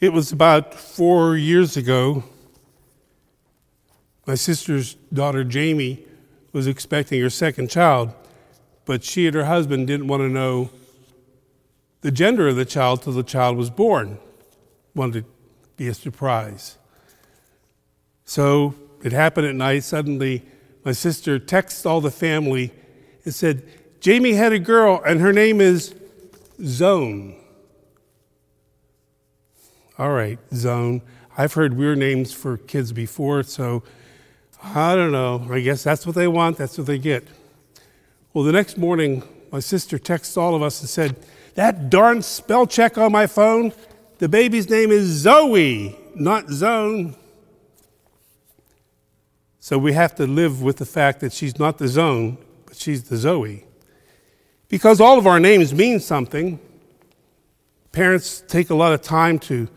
It was about four years ago. My sister's daughter, Jamie, was expecting her second child, but she and her husband didn't want to know the gender of the child till the child was born. Wanted to be a surprise. So it happened at night. Suddenly, my sister texted all the family and said, Jamie had a girl, and her name is Zone. All right, Zone. I've heard weird names for kids before, so I don't know. I guess that's what they want, that's what they get. Well, the next morning, my sister texts all of us and said, That darn spell check on my phone, the baby's name is Zoe, not Zone. So we have to live with the fact that she's not the Zone, but she's the Zoe. Because all of our names mean something, parents take a lot of time to,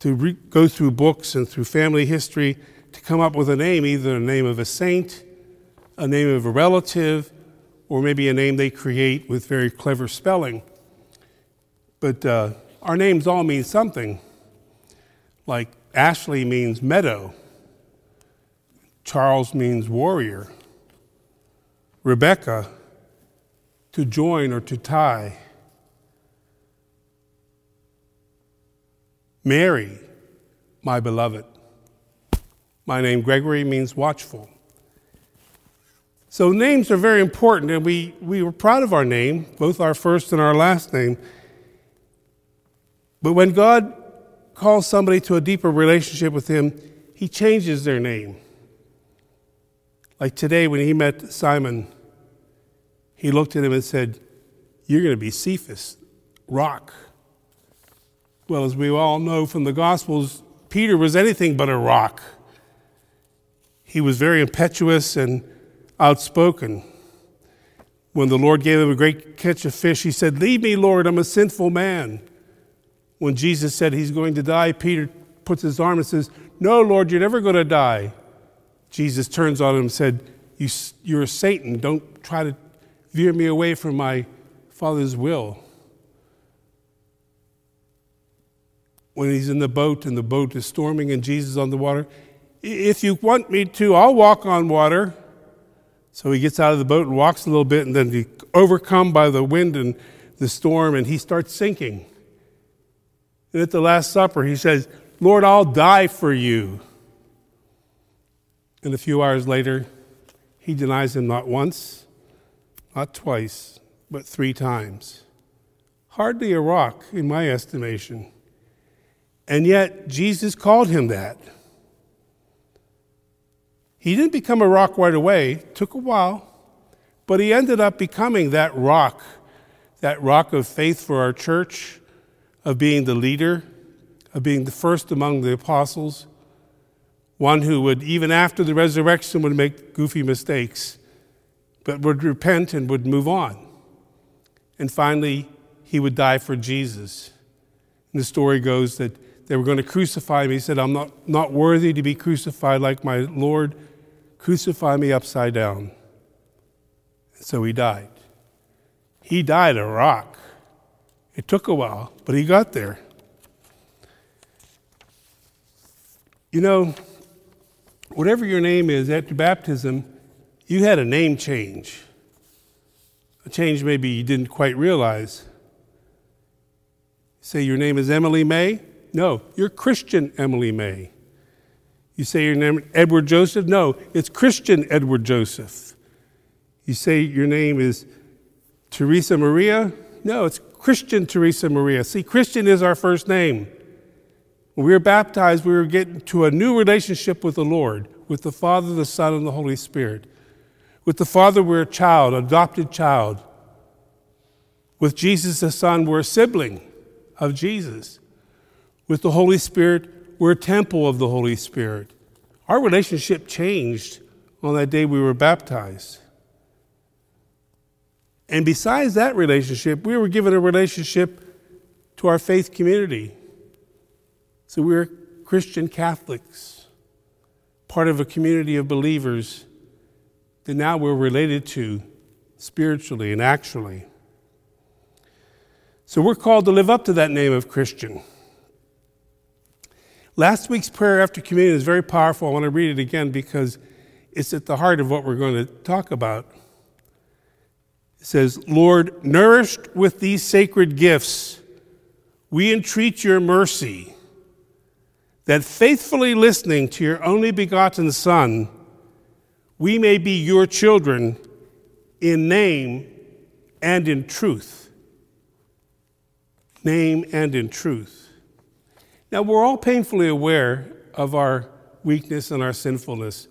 to re- go through books and through family history to come up with a name, either a name of a saint, a name of a relative, or maybe a name they create with very clever spelling. But uh, our names all mean something. Like Ashley means meadow, Charles means warrior, Rebecca to join or to tie. Mary, my beloved. My name, Gregory, means watchful. So names are very important, and we, we were proud of our name, both our first and our last name. But when God calls somebody to a deeper relationship with Him, He changes their name. Like today, when He met Simon, he looked at him and said, You're going to be Cephas, rock. Well, as we all know from the Gospels, Peter was anything but a rock. He was very impetuous and outspoken. When the Lord gave him a great catch of fish, he said, Leave me, Lord, I'm a sinful man. When Jesus said he's going to die, Peter puts his arm and says, No, Lord, you're never going to die. Jesus turns on him and said, you, You're a Satan. Don't try to veer me away from my Father's will. When he's in the boat and the boat is storming and Jesus on the water, if you want me to, I'll walk on water. So he gets out of the boat and walks a little bit, and then he's overcome by the wind and the storm, and he starts sinking. And at the Last Supper, he says, Lord, I'll die for you. And a few hours later, he denies him not once, not twice, but three times. Hardly a rock, in my estimation. And yet, Jesus called him that. He didn't become a rock right away, it took a while, but he ended up becoming that rock, that rock of faith for our church, of being the leader, of being the first among the apostles, one who would, even after the resurrection, would make goofy mistakes but would repent and would move on. And finally, he would die for Jesus. And the story goes that they were going to crucify him. He said, I'm not, not worthy to be crucified like my Lord. Crucify me upside down. And so he died. He died a rock. It took a while, but he got there. You know, whatever your name is at baptism, you had a name change, a change maybe you didn't quite realize. Say your name is Emily May? No, you're Christian Emily May. You say your name Edward Joseph? No, it's Christian Edward Joseph. You say your name is Teresa Maria? No, it's Christian Teresa Maria. See, Christian is our first name. When we were baptized, we were getting to a new relationship with the Lord, with the Father, the Son, and the Holy Spirit. With the Father, we're a child, adopted child. With Jesus the Son, we're a sibling of Jesus. With the Holy Spirit, we're a temple of the Holy Spirit. Our relationship changed on that day we were baptized. And besides that relationship, we were given a relationship to our faith community. So we're Christian Catholics, part of a community of believers that now we're related to spiritually and actually. So we're called to live up to that name of Christian. Last week's prayer after communion is very powerful. I want to read it again because it's at the heart of what we're going to talk about. It says, Lord, nourished with these sacred gifts, we entreat your mercy that faithfully listening to your only begotten Son, we may be your children in name and in truth. Name and in truth. Now, we're all painfully aware of our weakness and our sinfulness.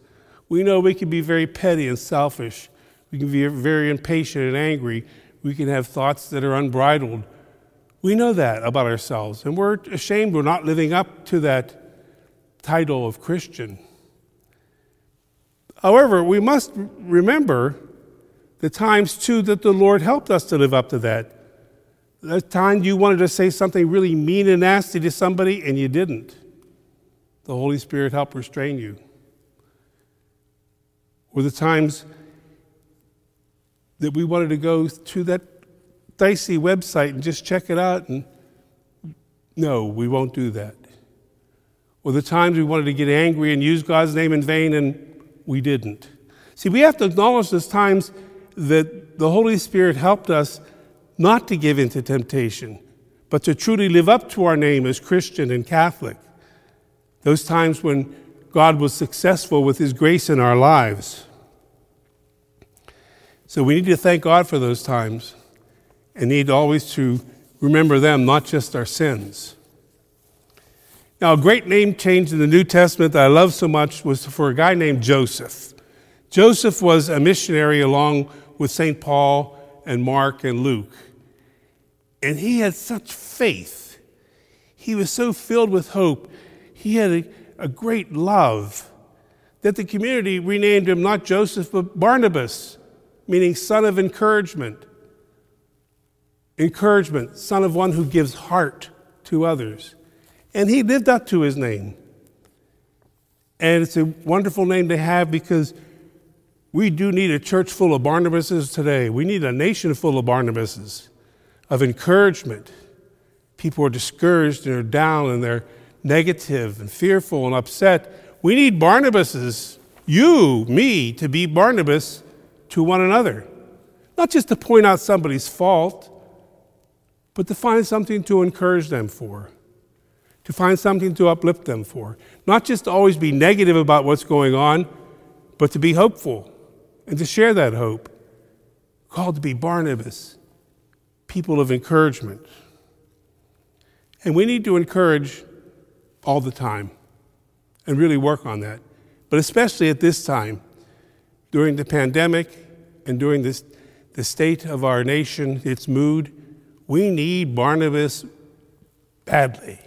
We know we can be very petty and selfish. We can be very impatient and angry. We can have thoughts that are unbridled. We know that about ourselves, and we're ashamed we're not living up to that title of Christian. However, we must remember the times too that the Lord helped us to live up to that. The time you wanted to say something really mean and nasty to somebody and you didn't. The Holy Spirit helped restrain you. Or the times that we wanted to go to that dicey website and just check it out and no, we won't do that. Or the times we wanted to get angry and use God's name in vain and we didn't. See, we have to acknowledge those times that the Holy Spirit helped us not to give in to temptation, but to truly live up to our name as Christian and Catholic. Those times when God was successful with His grace in our lives. So we need to thank God for those times and need always to remember them, not just our sins. Now, a great name change in the New Testament that I love so much was for a guy named Joseph. Joseph was a missionary along with St. Paul and Mark and Luke. And he had such faith. He was so filled with hope. He had a, a great love that the community renamed him not Joseph, but Barnabas, meaning son of encouragement. Encouragement, son of one who gives heart to others. And he lived up to his name. And it's a wonderful name to have because we do need a church full of Barnabases today. We need a nation full of Barnabases, of encouragement. People are discouraged and are down and they're negative and fearful and upset. We need Barnabases, you, me, to be Barnabas to one another. Not just to point out somebody's fault, but to find something to encourage them for, to find something to uplift them for. Not just to always be negative about what's going on, but to be hopeful and to share that hope. Called to be Barnabas, people of encouragement. And we need to encourage all the time and really work on that. But especially at this time, during the pandemic and during this, the state of our nation, its mood, we need Barnabas badly.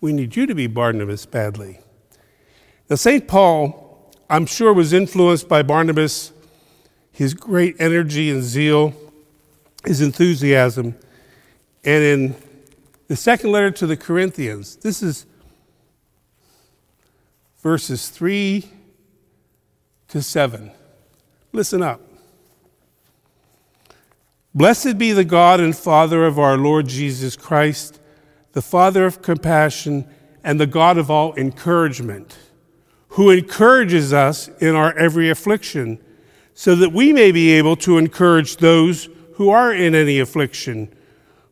We need you to be Barnabas badly. Now, St. Paul, I'm sure, was influenced by Barnabas his great energy and zeal, his enthusiasm. And in the second letter to the Corinthians, this is verses 3 to 7. Listen up. Blessed be the God and Father of our Lord Jesus Christ, the Father of compassion and the God of all encouragement, who encourages us in our every affliction so that we may be able to encourage those who are in any affliction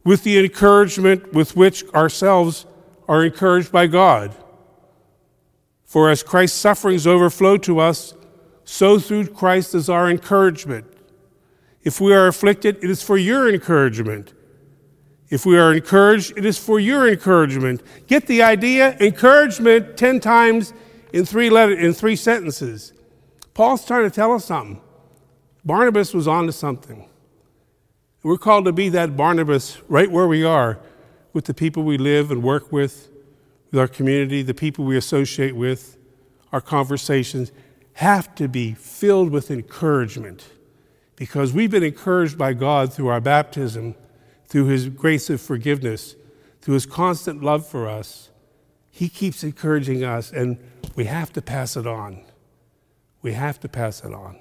with the encouragement with which ourselves are encouraged by God. For as Christ's sufferings overflow to us, so through Christ is our encouragement. If we are afflicted, it is for your encouragement. If we are encouraged, it is for your encouragement. Get the idea? Encouragement 10 times in three, letter, in three sentences. Paul's trying to tell us something. Barnabas was on to something. We're called to be that Barnabas right where we are with the people we live and work with, with our community, the people we associate with, our conversations have to be filled with encouragement because we've been encouraged by God through our baptism, through His grace of forgiveness, through His constant love for us. He keeps encouraging us, and we have to pass it on. We have to pass it on.